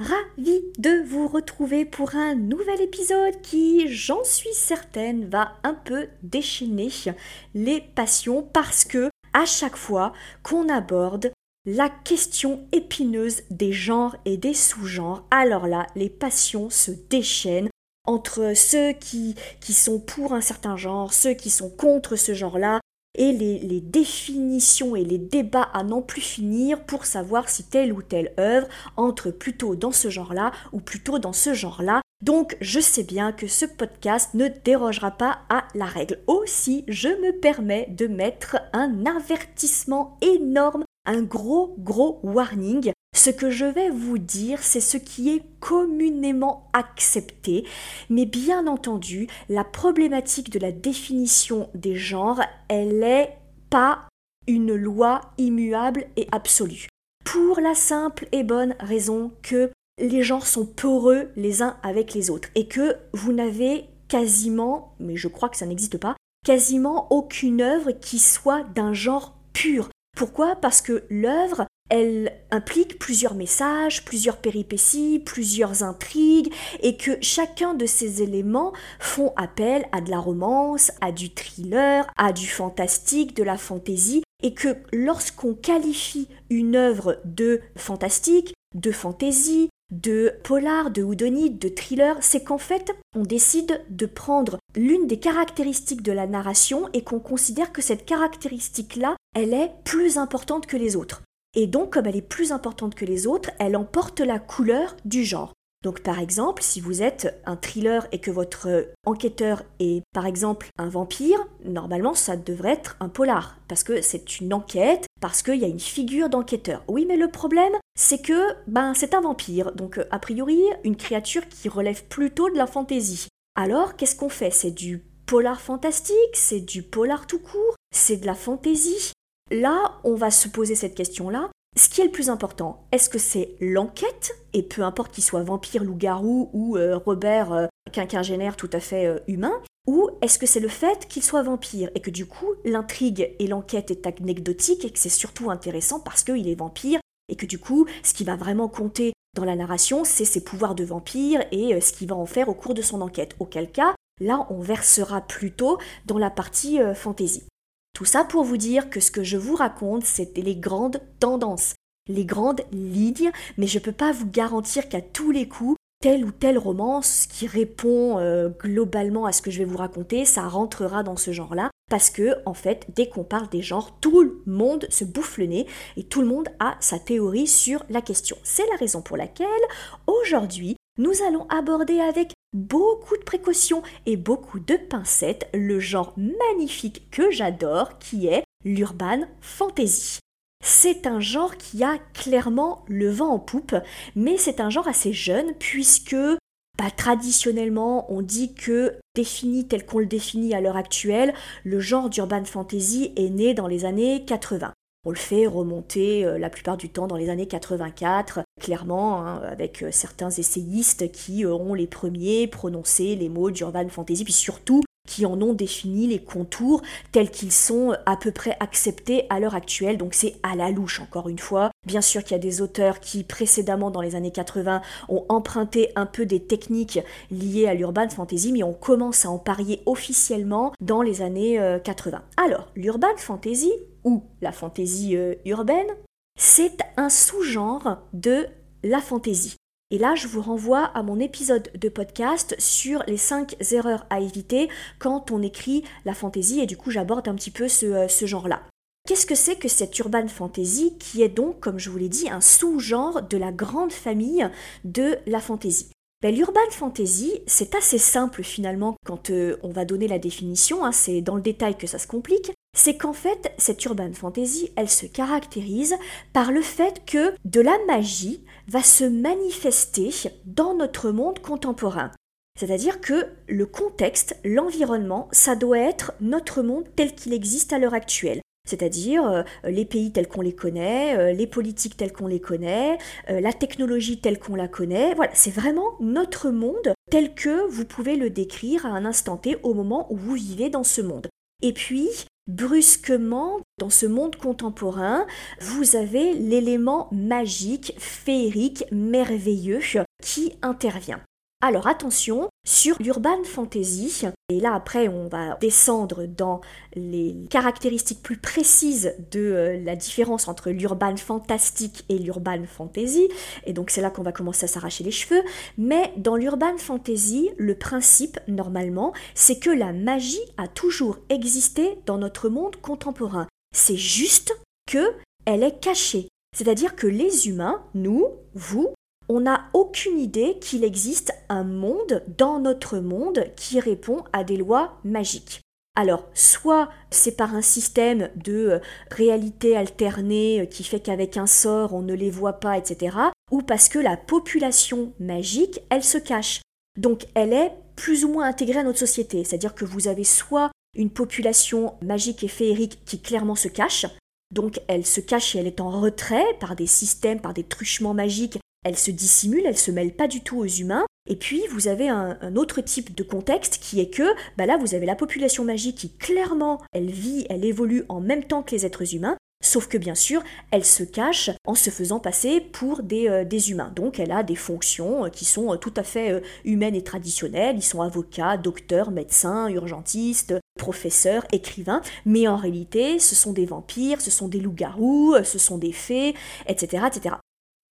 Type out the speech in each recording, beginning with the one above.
ravie de vous retrouver pour un nouvel épisode qui, j'en suis certaine, va un peu déchaîner les passions parce que à chaque fois qu'on aborde la question épineuse des genres et des sous-genres, alors là, les passions se déchaînent entre ceux qui, qui sont pour un certain genre, ceux qui sont contre ce genre-là, et les, définitions et les débats à n'en plus finir pour savoir si telle ou telle œuvre entre plutôt dans ce genre-là ou plutôt dans ce genre-là. Donc je sais bien que ce podcast ne dérogera pas à la règle. Aussi, je me permets de mettre un avertissement énorme, un gros gros warning ce que je vais vous dire, c'est ce qui est communément accepté, mais bien entendu, la problématique de la définition des genres, elle n'est pas une loi immuable et absolue. Pour la simple et bonne raison que les genres sont peureux les uns avec les autres et que vous n'avez quasiment, mais je crois que ça n'existe pas, quasiment aucune œuvre qui soit d'un genre pur. Pourquoi? Parce que l'œuvre, elle implique plusieurs messages, plusieurs péripéties, plusieurs intrigues, et que chacun de ces éléments font appel à de la romance, à du thriller, à du fantastique, de la fantaisie, et que lorsqu'on qualifie une œuvre de fantastique, de fantaisie, de polar, de houdonite, de thriller, c'est qu'en fait, on décide de prendre l'une des caractéristiques de la narration et qu'on considère que cette caractéristique-là, elle est plus importante que les autres. Et donc, comme elle est plus importante que les autres, elle emporte la couleur du genre. Donc par exemple, si vous êtes un thriller et que votre enquêteur est par exemple un vampire, normalement ça devrait être un polar, parce que c'est une enquête, parce qu'il y a une figure d'enquêteur. Oui, mais le problème, c'est que ben c'est un vampire, donc a priori une créature qui relève plutôt de la fantaisie. Alors qu'est-ce qu'on fait? C'est du polar fantastique, c'est du polar tout court, c'est de la fantaisie? Là, on va se poser cette question-là. Ce qui est le plus important, est-ce que c'est l'enquête, et peu importe qu'il soit vampire, loup-garou ou euh, Robert, euh, quinquagénaire tout à fait euh, humain, ou est-ce que c'est le fait qu'il soit vampire et que du coup l'intrigue et l'enquête est anecdotique et que c'est surtout intéressant parce qu'il est vampire et que du coup ce qui va vraiment compter dans la narration c'est ses pouvoirs de vampire et ce qu'il va en faire au cours de son enquête. Auquel cas, là on versera plutôt dans la partie fantaisie. Tout ça pour vous dire que ce que je vous raconte, c'était les grandes tendances, les grandes lignes, mais je ne peux pas vous garantir qu'à tous les coups, telle ou telle romance qui répond euh, globalement à ce que je vais vous raconter, ça rentrera dans ce genre-là. Parce que, en fait, dès qu'on parle des genres, tout le monde se bouffe le nez et tout le monde a sa théorie sur la question. C'est la raison pour laquelle, aujourd'hui, nous allons aborder avec beaucoup de précautions et beaucoup de pincettes le genre magnifique que j'adore qui est l'urban fantasy. C'est un genre qui a clairement le vent en poupe, mais c'est un genre assez jeune puisque bah, traditionnellement on dit que défini tel qu'on le définit à l'heure actuelle, le genre d'urban fantasy est né dans les années 80. On le fait remonter euh, la plupart du temps dans les années 84, clairement, hein, avec euh, certains essayistes qui auront les premiers prononcé les mots d'urban fantasy, puis surtout qui en ont défini les contours tels qu'ils sont à peu près acceptés à l'heure actuelle. Donc c'est à la louche encore une fois. Bien sûr qu'il y a des auteurs qui précédemment dans les années 80 ont emprunté un peu des techniques liées à l'urban fantasy, mais on commence à en parier officiellement dans les années 80. Euh, Alors, l'urban fantasy ou la fantasy euh, urbaine, c'est un sous-genre de la fantasy. Et là, je vous renvoie à mon épisode de podcast sur les 5 erreurs à éviter quand on écrit la fantasy et du coup j'aborde un petit peu ce, euh, genre-là. Qu'est-ce que c'est que cette urban fantasy qui est donc, comme je vous l'ai dit, un sous-genre de la grande famille de la fantasy ben, L'urban fantasy, c'est assez simple finalement quand euh, on va donner la définition, hein, c'est dans le détail que ça se complique, c'est qu'en fait, cette urban fantasy, elle se caractérise par le fait que de la magie va se manifester dans notre monde contemporain. C'est-à-dire que le contexte, l'environnement, ça doit être notre monde tel qu'il existe à l'heure actuelle. C'est-à-dire euh, les pays tels qu'on les connaît, euh, les politiques tels qu'on les connaît, euh, la technologie telle qu'on la connaît. Voilà, c'est vraiment notre monde tel que vous pouvez le décrire à un instant T au moment où vous vivez dans ce monde. Et puis, brusquement, dans ce monde contemporain, vous avez l'élément magique, féerique, merveilleux qui intervient. Alors attention, sur l'urban fantasy, et là après on va descendre dans les caractéristiques plus précises de euh, la différence entre l'urban fantastique et l'urban fantasy, et donc c'est là qu'on va commencer à s'arracher les cheveux, mais dans l'urban fantasy, le principe normalement, c'est que la magie a toujours existé dans notre monde contemporain. C'est juste que elle est cachée. C'est-à-dire que les humains, nous, vous, on n'a aucune idée qu'il existe un monde dans notre monde qui répond à des lois magiques. Alors, soit c'est par un système de euh, réalité alternée euh, qui fait qu'avec un sort on ne les voit pas, etc., ou parce que la population magique, elle se cache. Donc elle est plus ou moins intégrée à notre société. C'est-à-dire que vous avez soit une population magique et féerique qui clairement se cache, donc elle se cache et elle est en retrait par des systèmes, par des truchements magiques elle se dissimule, elle se mêle pas du tout aux humains. Et puis vous avez un, autre type de contexte qui est que bah là vous avez la population magique qui clairement elle vit, elle évolue en même temps que les êtres humains. Sauf que bien sûr, elle se cache en se faisant passer pour des, euh, humains. Donc elle a des fonctions euh, qui sont euh, tout à fait humaines et traditionnelles. Ils sont avocats, docteurs, médecins, urgentistes, professeurs, écrivains. Mais en réalité, ce sont des vampires, ce sont des loups-garous, ce sont des fées, etc. etc.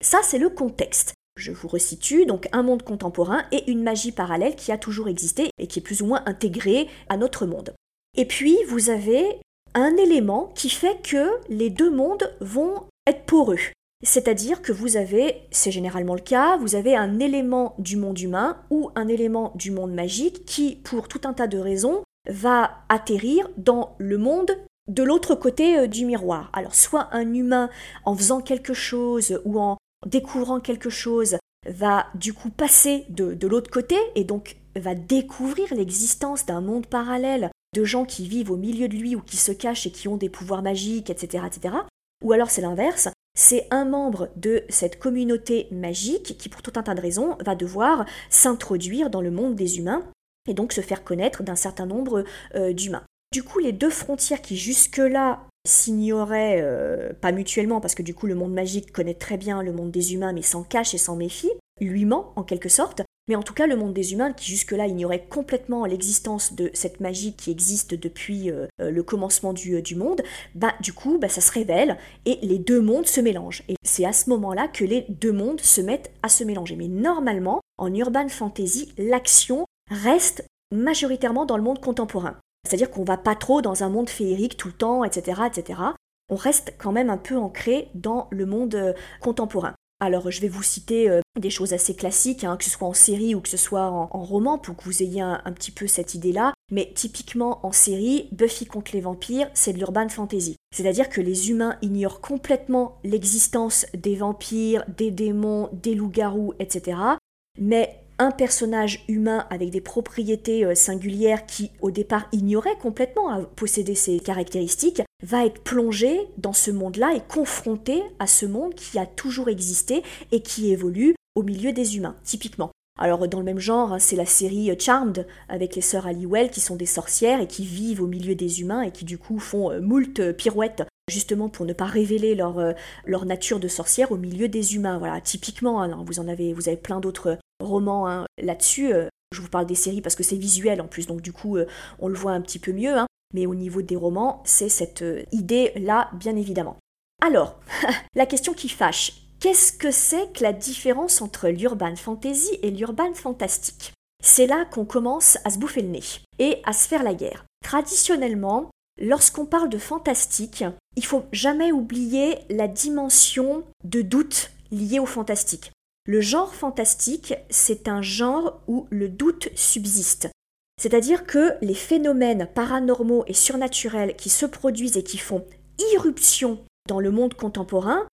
Ça, c'est le contexte. Je vous resitue donc un monde contemporain et une magie parallèle qui a toujours existé et qui est plus ou moins intégrée à notre monde. Et puis, vous avez un élément qui fait que les deux mondes vont être poreux. C'est-à-dire que vous avez, c'est généralement le cas, vous avez un élément du monde humain ou un élément du monde magique qui, pour tout un tas de raisons, va atterrir dans le monde de l'autre côté euh, du miroir. Alors soit un humain en faisant quelque chose ou en découvrant quelque chose, va du coup passer de, l'autre côté et donc va découvrir l'existence d'un monde parallèle de gens qui vivent au milieu de lui ou qui se cachent et qui ont des pouvoirs magiques, etc. etc. Ou alors c'est l'inverse, c'est un membre de cette communauté magique qui, pour tout un tas de raisons, va devoir s'introduire dans le monde des humains et donc se faire connaître d'un certain nombre euh, d'humains. Du coup, les deux frontières qui jusque-là s'ignoraient, euh, pas mutuellement, parce que du coup le monde magique connaît très bien le monde des humains, mais s'en cache et s'en méfie, lui ment en quelque sorte, mais en tout cas le monde des humains, qui jusque-là ignorait complètement l'existence de cette magie qui existe depuis euh, euh, le commencement du, monde, bah du coup bah, ça se révèle et les deux mondes se mélangent. Et c'est à ce moment-là que les deux mondes se mettent à se mélanger. Mais normalement, en urban fantasy, l'action reste majoritairement dans le monde contemporain. C'est-à-dire qu'on va pas trop dans un monde féerique tout le temps, etc., etc. On reste quand même un peu ancré dans le monde euh, contemporain. Alors je vais vous citer euh, des choses assez classiques, hein, que ce soit en série ou que ce soit en, roman, pour que vous ayez un, petit peu cette idée-là. Mais typiquement en série, Buffy contre les vampires, c'est de l'urban fantasy. C'est-à-dire que les humains ignorent complètement l'existence des vampires, des démons, des loups-garous, etc. Mais un personnage humain avec des propriétés euh, singulières qui au départ ignorait complètement à posséder ces caractéristiques, va être plongé dans ce monde-là et confronté à ce monde qui a toujours existé et qui évolue au milieu des humains, typiquement. Alors dans le même genre, hein, c'est la série euh, Charmed avec les sœurs Halliwell qui sont des sorcières et qui vivent au milieu des humains et qui du coup font euh, moult pirouettes justement pour ne pas révéler leur, leur nature de sorcière au milieu des humains. Voilà, typiquement, hein, vous en avez, vous avez plein d'autres roman hein, là-dessus. Euh, je vous parle des séries parce que c'est visuel en plus, donc du coup, euh, on le voit un petit peu mieux. Hein. Mais au niveau des romans, c'est cette euh, idée-là, bien évidemment. Alors, la question qui fâche, qu'est-ce que c'est que la différence entre l'urban fantasy et l'urban fantastique? C'est là qu'on commence à se bouffer le nez et à se faire la guerre. Traditionnellement, lorsqu'on parle de fantastique, il faut jamais oublier la dimension de doute liée au fantastique. Le genre fantastique, c'est un genre où le doute subsiste. C'est-à-dire que les phénomènes paranormaux et surnaturels qui se produisent et qui font irruption dans le monde contemporain,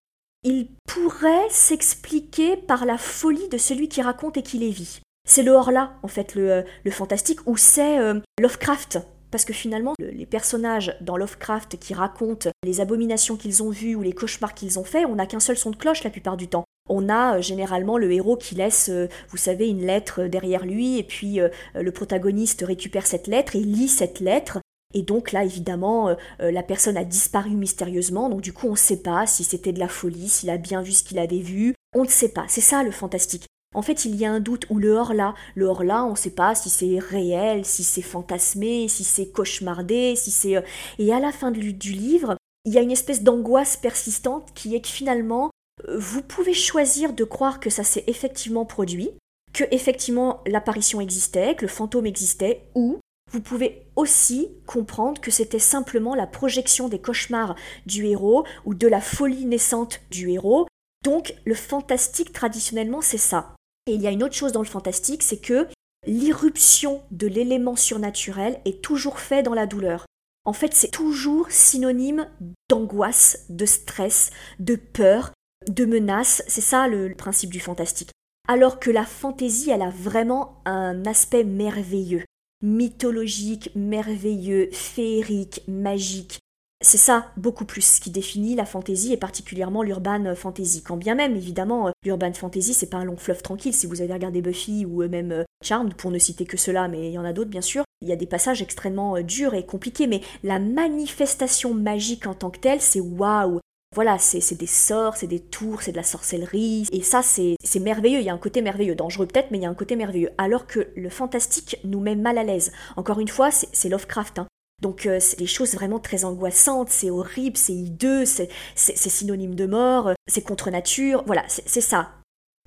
ils pourraient s'expliquer par la folie de celui qui raconte et qui les vit. C'est le hors-là, en fait, le, le fantastique, ou c'est Lovecraft. Parce que finalement, les personnages dans Lovecraft qui racontent les abominations qu'ils ont vues ou les cauchemars qu'ils ont faits, on n'a qu'un seul son de cloche la plupart du temps. On a euh, généralement le héros qui laisse, euh, vous savez, une lettre euh, derrière lui, et puis le protagoniste récupère cette lettre et lit cette lettre. Et donc là, évidemment, la personne a disparu mystérieusement, donc du coup, on ne sait pas si c'était de la folie, s'il a bien vu ce qu'il avait vu. On ne sait pas. C'est ça le fantastique. En fait, il y a un doute, ou le hors-là. Le hors-là, on ne sait pas si c'est réel, si c'est fantasmé, si c'est cauchemardé, si c'est... Et à la fin du livre, il y a une espèce d'angoisse persistante qui est que finalement, vous pouvez choisir de croire que ça s'est effectivement produit, que effectivement l'apparition existait, que le fantôme existait, ou vous pouvez aussi comprendre que c'était simplement la projection des cauchemars du héros ou de la folie naissante du héros. Donc le fantastique traditionnellement c'est ça. Et il y a une autre chose dans le fantastique, c'est que l'irruption de l'élément surnaturel est toujours fait dans la douleur. En fait, c'est toujours synonyme d'angoisse, de stress, de peur, de menaces, c'est ça le, principe du fantastique. Alors que la fantaisie, elle a vraiment un aspect merveilleux, mythologique, merveilleux, féerique, magique. C'est ça beaucoup plus ce qui définit la fantaisie et particulièrement l'urban fantasy. Quand bien même, évidemment, euh, l'urban fantasy, c'est pas un long fleuve tranquille. Si vous avez regardé Buffy ou même euh, Charmed, pour ne citer que cela, mais il y en a d'autres bien sûr, il y a des passages extrêmement euh, durs et compliqués, mais la manifestation magique en tant que telle, c'est waouh voilà, c'est des sorts, c'est des tours, c'est de la sorcellerie. Et ça, c'est merveilleux. Il y a un côté merveilleux. Dangereux peut-être, mais il y a un côté merveilleux. Alors que le fantastique nous met mal à l'aise. Encore une fois, c'est Lovecraft. Hein. Donc euh, c'est des choses vraiment très angoissantes, c'est horrible, c'est hideux, c'est synonyme de mort, euh, c'est contre nature, voilà, c'est ça.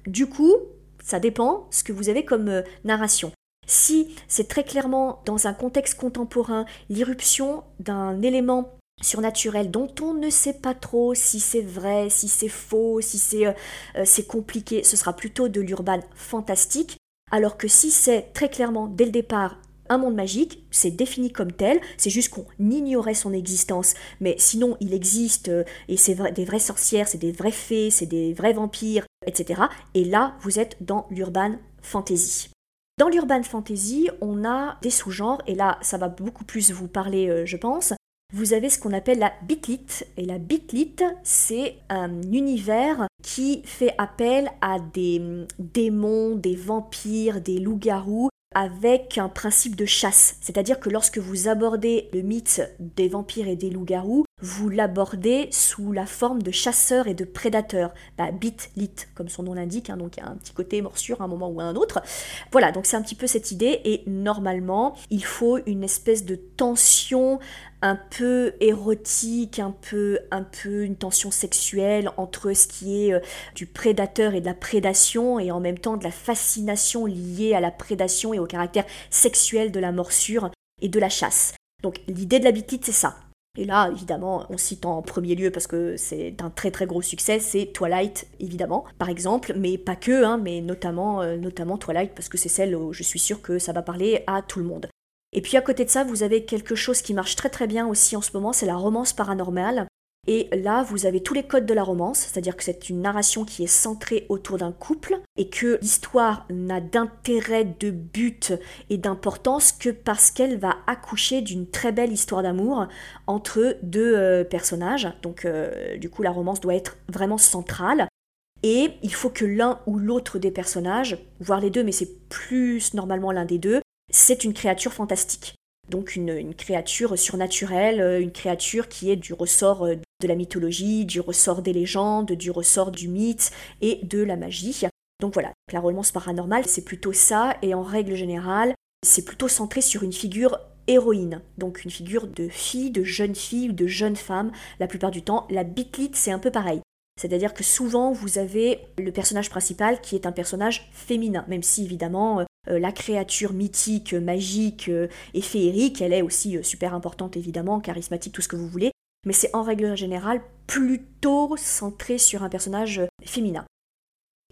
Du coup, ça dépend ce que vous avez comme euh, narration. Si c'est très clairement dans un contexte contemporain l'irruption d'un élément surnaturel dont on ne sait pas trop si c'est vrai, si c'est faux, si c'est euh, euh, compliqué, ce sera plutôt de l'urban fantastique, alors que si c'est très clairement dès le départ un monde magique, c'est défini comme tel, c'est juste qu'on ignorait son existence, mais sinon il existe, euh, et c'est des vraies sorcières, c'est des vrais fées, c'est des vrais vampires, etc. Et là, vous êtes dans l'urban fantasy. Dans l'urban fantasy, on a des sous-genres, et là, ça va beaucoup plus vous parler, je pense vous avez ce qu'on appelle la bitlit. Et la bitlit, c'est un univers qui fait appel à des hum, démons, des vampires, des loups-garous, avec un principe de chasse. C'est-à-dire que lorsque vous abordez le mythe des vampires et des loups-garous, vous l'abordez sous la forme de chasseurs et de prédateurs. Bah, bit, lit, comme son nom l'indique, hein, donc il a un petit côté morsure à un moment ou à un autre. Voilà, donc c'est un petit peu cette idée, et normalement, il faut une espèce de tension un peu érotique, un peu, un peu une tension sexuelle entre ce qui est euh, du prédateur et de la prédation, et en même temps de la fascination liée à la prédation et au caractère sexuel de la morsure et de la chasse. Donc l'idée de la bitite, c'est ça. Et là, évidemment, on cite en premier lieu parce que c'est un très très gros succès, c'est Twilight, évidemment, par exemple, mais pas que, hein, mais notamment, euh, notamment Twilight parce que c'est celle où je suis sûre que ça va parler à tout le monde. Et puis à côté de ça, vous avez quelque chose qui marche très très bien aussi en ce moment, c'est la romance paranormale. Et là, vous avez tous les codes de la romance, c'est-à-dire que c'est une narration qui est centrée autour d'un couple et que l'histoire n'a d'intérêt, de but et d'importance que parce qu'elle va accoucher d'une très belle histoire d'amour entre deux euh, personnages. Donc euh, du coup, la romance doit être vraiment centrale. Et il faut que l'un ou l'autre des personnages, voire les deux, mais c'est plus normalement l'un des deux, c'est une créature fantastique. Donc une, créature surnaturelle, euh, une créature qui est du ressort euh, de la mythologie, du ressort des légendes, du ressort du mythe et de la magie. Donc voilà, la romance paranormale, c'est plutôt ça, et en règle générale, c'est plutôt centré sur une figure héroïne, donc une figure de fille, de jeune fille ou de jeune femme, la plupart du temps. La bitlite, c'est un peu pareil. C'est-à-dire que souvent, vous avez le personnage principal qui est un personnage féminin, même si évidemment, euh, la créature mythique, magique euh, et féerique, elle est aussi euh, super importante évidemment, charismatique, tout ce que vous voulez, mais c'est en règle générale plutôt centré sur un personnage féminin.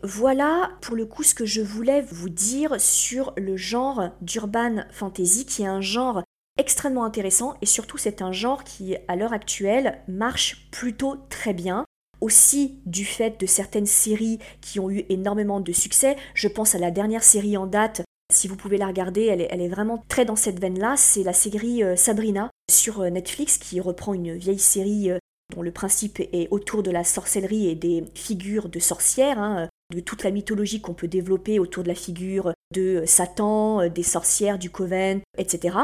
Voilà pour le coup ce que je voulais vous dire sur le genre d'urban fantasy, qui est un genre extrêmement intéressant et surtout c'est un genre qui à l'heure actuelle marche plutôt très bien aussi du fait de certaines séries qui ont eu énormément de succès. Je pense à la dernière série en date, si vous pouvez la regarder, elle est, vraiment très dans cette veine-là. C'est la série euh, Sabrina sur euh, Netflix qui reprend une vieille série euh, dont le principe est autour de la sorcellerie et des figures de sorcières, hein, de toute la mythologie qu'on peut développer autour de la figure de Satan, des sorcières, du Coven, etc.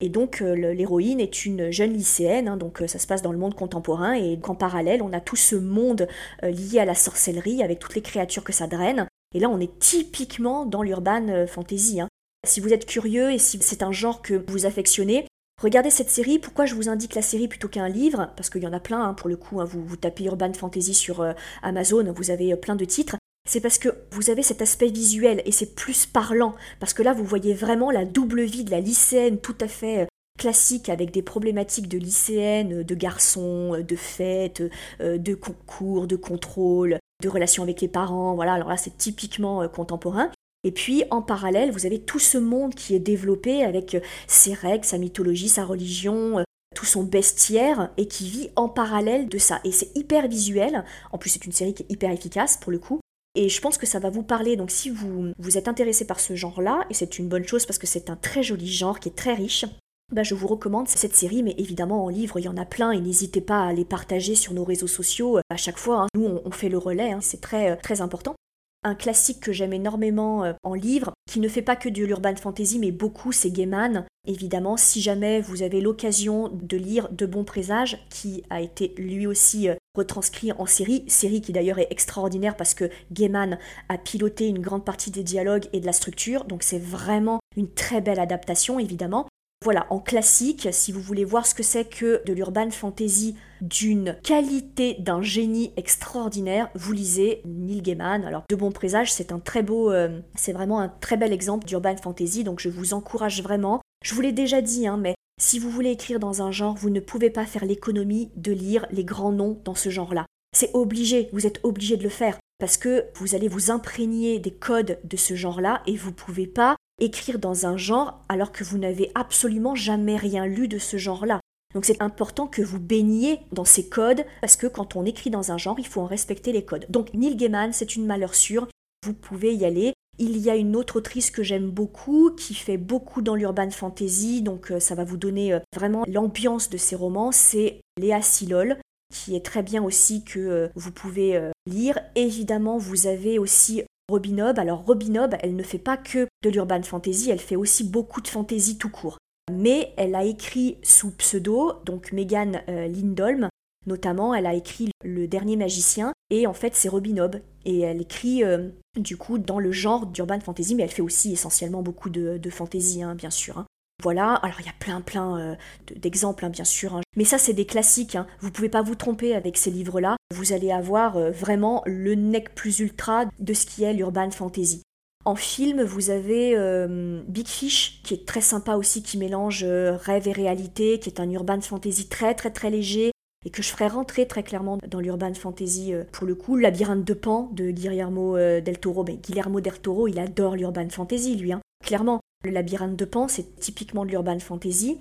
Et donc l'héroïne est une jeune lycéenne, hein, donc ça se passe dans le monde contemporain, et qu'en parallèle on a tout ce monde lié à la sorcellerie avec toutes les créatures que ça draine. Et là on est typiquement dans l'urban fantasy. Hein. Si vous êtes curieux et si c'est un genre que vous affectionnez, regardez cette série. Pourquoi je vous indique la série plutôt qu'un livre? Parce qu'il y en a plein, hein, pour le coup. vous, vous tapez Urban Fantasy sur Amazon, vous avez plein de titres c'est parce que vous avez cet aspect visuel et c'est plus parlant, parce que là vous voyez vraiment la double vie de la lycéenne tout à fait euh, classique avec des problématiques de lycéenne, de garçons, euh, de fêtes, euh, de concours, de contrôle, de relations avec les parents, voilà, alors là c'est typiquement contemporain. Et puis en parallèle, vous avez tout ce monde qui est développé avec ses règles, sa mythologie, sa religion, tout son bestiaire et qui vit en parallèle de ça. Et c'est hyper visuel, en plus c'est une série qui est hyper efficace pour le coup. Et je pense que ça va vous parler. Donc si vous, vous êtes intéressé par ce genre-là, et c'est une bonne chose parce que c'est un très joli genre qui est très riche, bah, je vous recommande cette série, mais évidemment en livre, il y en a plein et n'hésitez pas à les partager sur nos réseaux sociaux à chaque fois. Hein. Nous, on, fait le relais, hein. c'est très, euh, très important. Un classique que j'aime énormément euh, en livre, qui ne fait pas que de l'urban fantasy, mais beaucoup, c'est Gaiman. Évidemment, si jamais vous avez l'occasion de lire De bons présages, qui a été lui aussi euh, retranscrit en série, série qui d'ailleurs est extraordinaire parce que Gaiman a piloté une grande partie des dialogues et de la structure, donc c'est vraiment une très belle adaptation, évidemment. Voilà, en classique, si vous voulez voir ce que c'est que de l'urban fantasy d'une qualité, d'un génie extraordinaire, vous lisez Neil Gaiman. Alors, De Bon Présage, c'est un très beau, euh, c'est vraiment un très bel exemple d'urban fantasy, donc je vous encourage vraiment. Je vous l'ai déjà dit, hein, mais si vous voulez écrire dans un genre, vous ne pouvez pas faire l'économie de lire les grands noms dans ce genre-là. C'est obligé, vous êtes obligé de le faire, parce que vous allez vous imprégner des codes de ce genre-là et vous pouvez pas écrire dans un genre alors que vous n'avez absolument jamais rien lu de ce genre-là. Donc c'est important que vous baigniez dans ces codes parce que quand on écrit dans un genre, il faut en respecter les codes. Donc Neil Gaiman, c'est une malheur sûre, vous pouvez y aller. Il y a une autre autrice que j'aime beaucoup, qui fait beaucoup dans l'urban fantasy, donc euh, ça va vous donner euh, vraiment l'ambiance de ses romans, c'est Léa Silol, qui est très bien aussi que euh, vous pouvez lire. Évidemment, vous avez aussi Robinob. Alors Robinob, elle ne fait pas que de l'urban fantasy, elle fait aussi beaucoup de fantasy tout court. Mais elle a écrit sous pseudo, donc Megan euh, Lindholm, notamment elle a écrit Le Dernier Magicien, et en fait c'est Robinob. Et elle écrit euh, du coup dans le genre d'urban fantasy, mais elle fait aussi essentiellement beaucoup de, de fantasy, hein, bien sûr. Hein. Voilà, alors il y a plein plein euh, d'exemples hein, bien sûr, hein. mais ça c'est des classiques, hein. vous pouvez pas vous tromper avec ces livres-là, vous allez avoir euh, vraiment le nec plus ultra de ce qui est l'urban fantasy. En film, vous avez euh, Big Fish, qui est très sympa aussi, qui mélange rêve et réalité, qui est un urban fantasy très très très léger, et que je ferai rentrer très clairement dans l'urban fantasy pour le coup. Labyrinthe de Pan de Guillermo del Toro. Mais Guillermo del Toro, il adore l'urban fantasy, lui. Clairement, le labyrinthe de Pan, c'est typiquement de l'urban fantasy.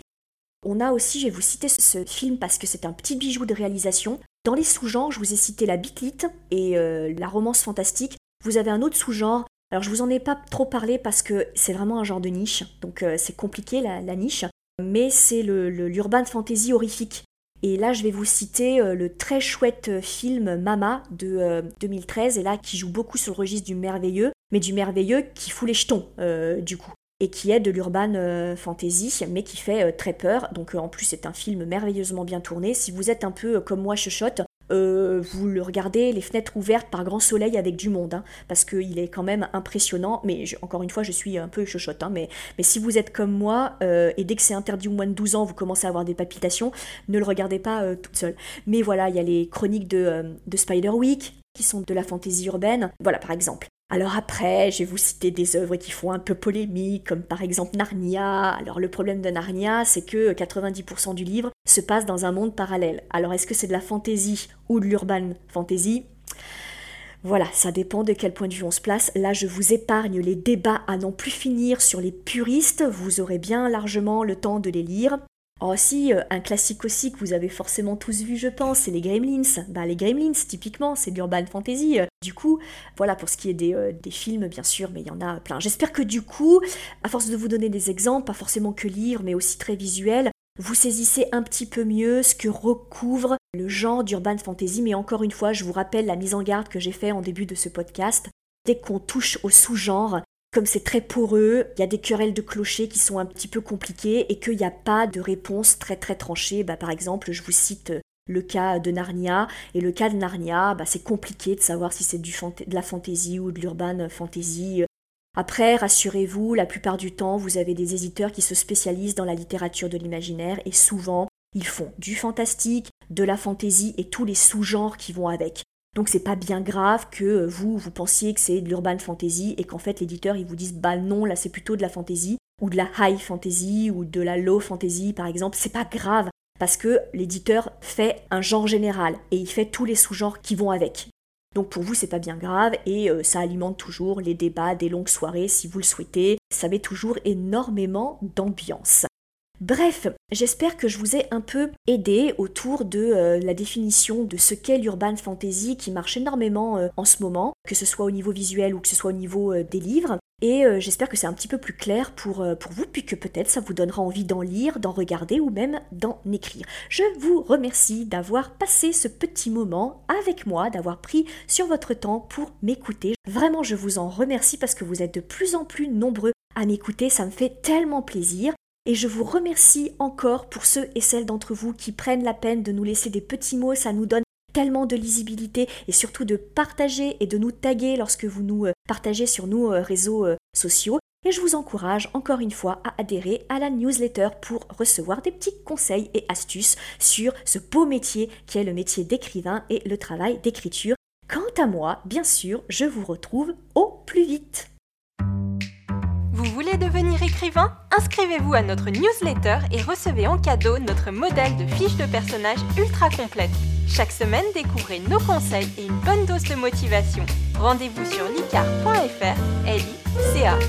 On a aussi, je vais vous citer ce film parce que c'est un petit bijou de réalisation. Dans les sous-genres, je vous ai cité la bitlite et euh, la romance fantastique. Vous avez un autre sous-genre. Alors je vous en ai pas trop parlé parce que c'est vraiment un genre de niche, donc euh, c'est compliqué la, niche. Mais c'est l'urban fantasy horrifique. Et là, je vais vous citer euh, le très chouette film Mama de 2013, et là, qui joue beaucoup sur le registre du merveilleux, mais du merveilleux qui fout les jetons, du coup et qui est de l'urban euh, fantasy, mais qui fait euh, très peur. Donc euh, en plus c'est un film merveilleusement bien tourné. Si vous êtes un peu comme moi chuchote, vous le regardez les fenêtres ouvertes par grand soleil avec du monde, hein, parce qu'il est quand même impressionnant. Mais encore une fois, je suis un peu chuchote, hein, mais, mais si vous êtes comme moi, et dès que c'est interdit au moins de 12 ans, vous commencez à avoir des palpitations, ne le regardez pas toute seule. Mais voilà, il y a les chroniques de, de Spider-Week, qui sont de la fantaisie urbaine. Voilà, par exemple. Alors après, je vais vous citer des œuvres qui font un peu polémique, comme par exemple Narnia. Alors le problème de Narnia, c'est que 90% du livre se passe dans un monde parallèle. Alors est-ce que c'est de la fantaisie ou de l'urban fantasy? Voilà, ça dépend de quel point de vue on se place. Là, je vous épargne les débats à n'en plus finir sur les puristes. Vous aurez bien largement le temps de les lire. Oh si, euh, un classique aussi que vous avez forcément tous vu, je pense, c'est les Gremlins. Bah les Gremlins, typiquement, c'est de l'urban fantasy. Du coup, voilà pour ce qui est des, euh, des films, bien sûr, mais il y en a plein. J'espère que du coup, à force de vous donner des exemples, pas forcément que lire, mais aussi très visuels, vous saisissez un petit peu mieux ce que recouvre le genre d'urban fantasy. Mais encore une fois, je vous rappelle la mise en garde que j'ai fait en début de ce podcast. Dès qu'on touche au sous-genre, comme c'est très poreux, il y a des querelles de clochers qui sont un petit peu compliquées et qu'il n'y a pas de réponse très très tranchée. Bah, par exemple, je vous cite euh, le cas de Narnia. Et le cas de Narnia, bah, c'est compliqué de savoir si c'est de la fantasy ou de l'urban fantasy. Après, rassurez-vous, la plupart du temps, vous avez des éditeurs qui se spécialisent dans la littérature de l'imaginaire et souvent, ils font du fantastique, de la fantasy et tous les sous-genres qui vont avec. Donc c'est pas bien grave que euh, vous, vous pensiez que c'est de l'urban fantasy et qu'en fait l'éditeur il vous dise bah non, là c'est plutôt de la fantasy ou de la high fantasy ou de la low fantasy par exemple, c'est pas grave parce que l'éditeur fait un genre général et il fait tous les sous-genres qui vont avec. Donc pour vous c'est pas bien grave et euh, ça alimente toujours les débats des longues soirées si vous le souhaitez. Ça met toujours énormément d'ambiance. Bref, j'espère que je vous ai un peu aidé autour de euh, la définition de ce qu'est l'urban fantasy qui marche énormément euh, en ce moment, que ce soit au niveau visuel ou que ce soit au niveau euh, des livres. Et j'espère que c'est un petit peu plus clair pour, pour vous, puis que peut-être ça vous donnera envie d'en lire, d'en regarder ou même d'en écrire. Je vous remercie d'avoir passé ce petit moment avec moi, d'avoir pris sur votre temps pour m'écouter. Vraiment, je vous en remercie parce que vous êtes de plus en plus nombreux à m'écouter, ça me fait tellement plaisir. Et je vous remercie encore pour ceux et celles d'entre vous qui prennent la peine de nous laisser des petits mots, ça nous donne tellement de lisibilité et surtout de partager et de nous taguer lorsque vous nous euh, partagez sur nos euh, réseaux euh, sociaux. Et je vous encourage encore une fois à adhérer à la newsletter pour recevoir des petits conseils et astuces sur ce beau métier qui est le métier d'écrivain et le travail d'écriture. Quant à moi, bien sûr, je vous retrouve au plus vite. Voulez devenir écrivain Inscrivez-vous à notre newsletter et recevez en cadeau notre modèle de fiche de personnage ultra complète. Chaque semaine, découvrez nos conseils et une bonne dose de motivation. Rendez-vous sur licar.fr, l e.